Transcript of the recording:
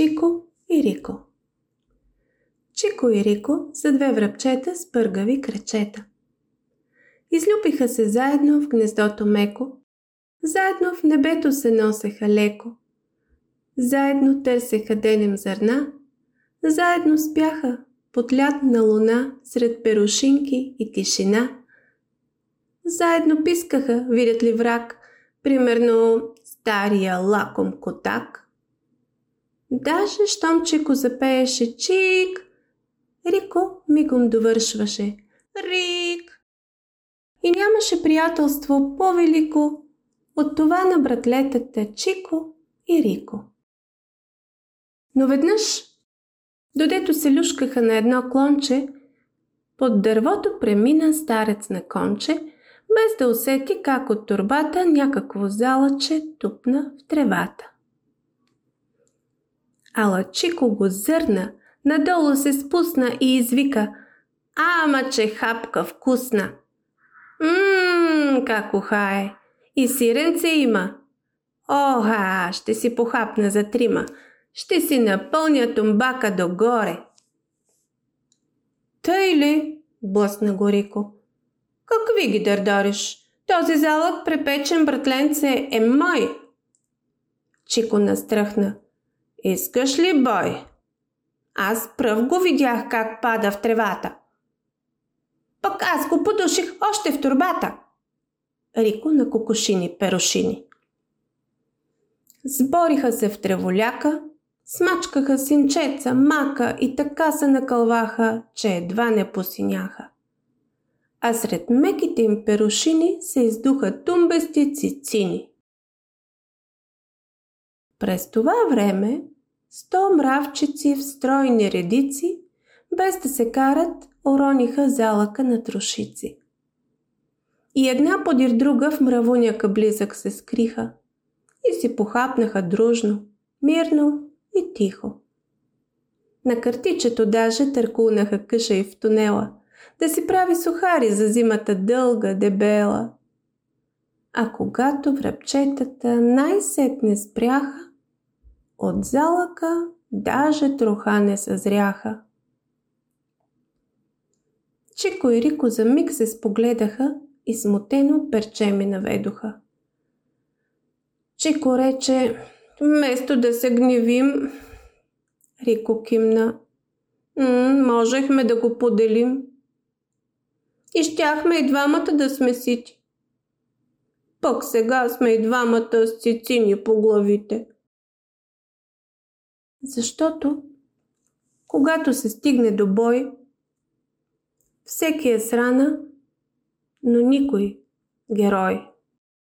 и Рико Чико и Рико са две връбчета с пъргави крачета. Излюпиха се заедно в гнездото меко, заедно в небето се носеха леко, заедно търсеха денем зърна, заедно спяха под лятна луна сред перушинки и тишина. Заедно пискаха, видят ли враг, примерно стария лаком котак. Даже щом Чико запееше чик, Рико мигом довършваше Рик. И нямаше приятелство по-велико от това на братлетата Чико и Рико. Но веднъж, додето се люшкаха на едно клонче, под дървото премина старец на конче, без да усети как от турбата някакво залъче тупна в тревата. Ала Чико го зърна, надолу се спусна и извика «Ама, че хапка вкусна!» «Ммм, как ухае! И сиренце има!» «Оха, ще си похапна за трима!» ще си напълня тумбака догоре. Тъй ли? блъсна Горико. Какви ги дърдариш? Този залък препечен братленце е мой. Чико настръхна. Искаш ли бой? Аз пръв го видях как пада в тревата. Пък аз го подуших още в турбата. Рико на кокошини перушини. Сбориха се в треволяка, Смачкаха синчеца, мака и така се накълваха, че едва не посиняха. А сред меките им перушини се издуха тумбести цицини. През това време сто мравчици в стройни редици, без да се карат, урониха залъка на трошици. И една подир друга в мравуняка близък се скриха и си похапнаха дружно, мирно и тихо. На картичето даже търкунаха къша и в тунела, да си прави сухари за зимата дълга, дебела. А когато връбчетата най-сетне спряха, от залъка даже троха не съзряха. Чико и Рико за миг се спогледаха и смутено перче ми наведоха. Чико рече, Вместо да се гневим, Рико кимна. Можехме да го поделим. И щяхме и двамата да сме сити. Пък сега сме и двамата с цицини по главите. Защото, когато се стигне до бой, всеки е с рана, но никой герой.